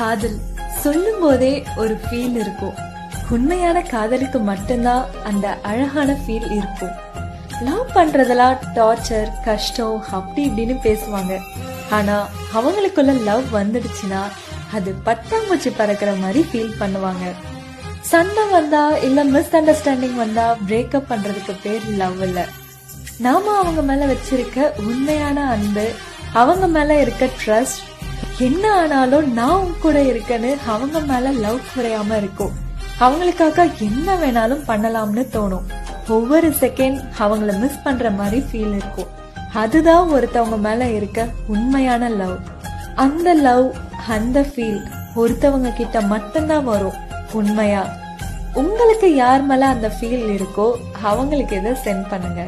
காதல். சொல்லும் போதே ஒரு ஃபீல் இருக்கும். உண்மையான காதலுக்கு மட்டும்தான் அந்த அழகான ஃபீல் இருக்கும். லவ் பண்றதெல்லாம் டார்ச்சர் கஷ்டம் அப்படி இப்படின்னு பேசுவாங்க. ஆனா அவங்களுக்குள்ள லவ் வந்துடுச்சுன்னா அது பட்டாம்பூச்சி பறக்கிற மாதிரி ஃபீல் பண்ணுவாங்க. சண்டை வந்தா இல்ல மிஸ் அண்டர்ஸ்டாண்டிங் வந்தா பிரேக்கப் பண்றதுக்கு பேர் லவ் இல்ல. நாம அவங்க மேல வச்சிருக்க உண்மையான அன்பு அவங்க மேல இருக்க ட்ரஸ்ட் என்ன ஆனாலும் நான் உன் கூட இருக்கேன்னு அவங்க மேல லவ் குறையாம இருக்கும். அவங்களுக்காக என்ன வேணாலும் பண்ணலாம்னு தோணும். ஒவ்வொரு செகண்ட் அவங்கள மிஸ் பண்ற மாதிரி ஃபீல் இருக்கும். அதுதான் ஒருத்தவங்க மேல இருக்க உண்மையான லவ் அந்த லவ் அந்த ஃபீல் ஒருத்தவங்க கிட்ட மட்டும்தான் வரும். உண்மையா? உங்களுக்கு யார் மேல அந்த ஃபீல் இருக்கோ அவங்களுக்கு இதை சென்ட் பண்ணுங்க.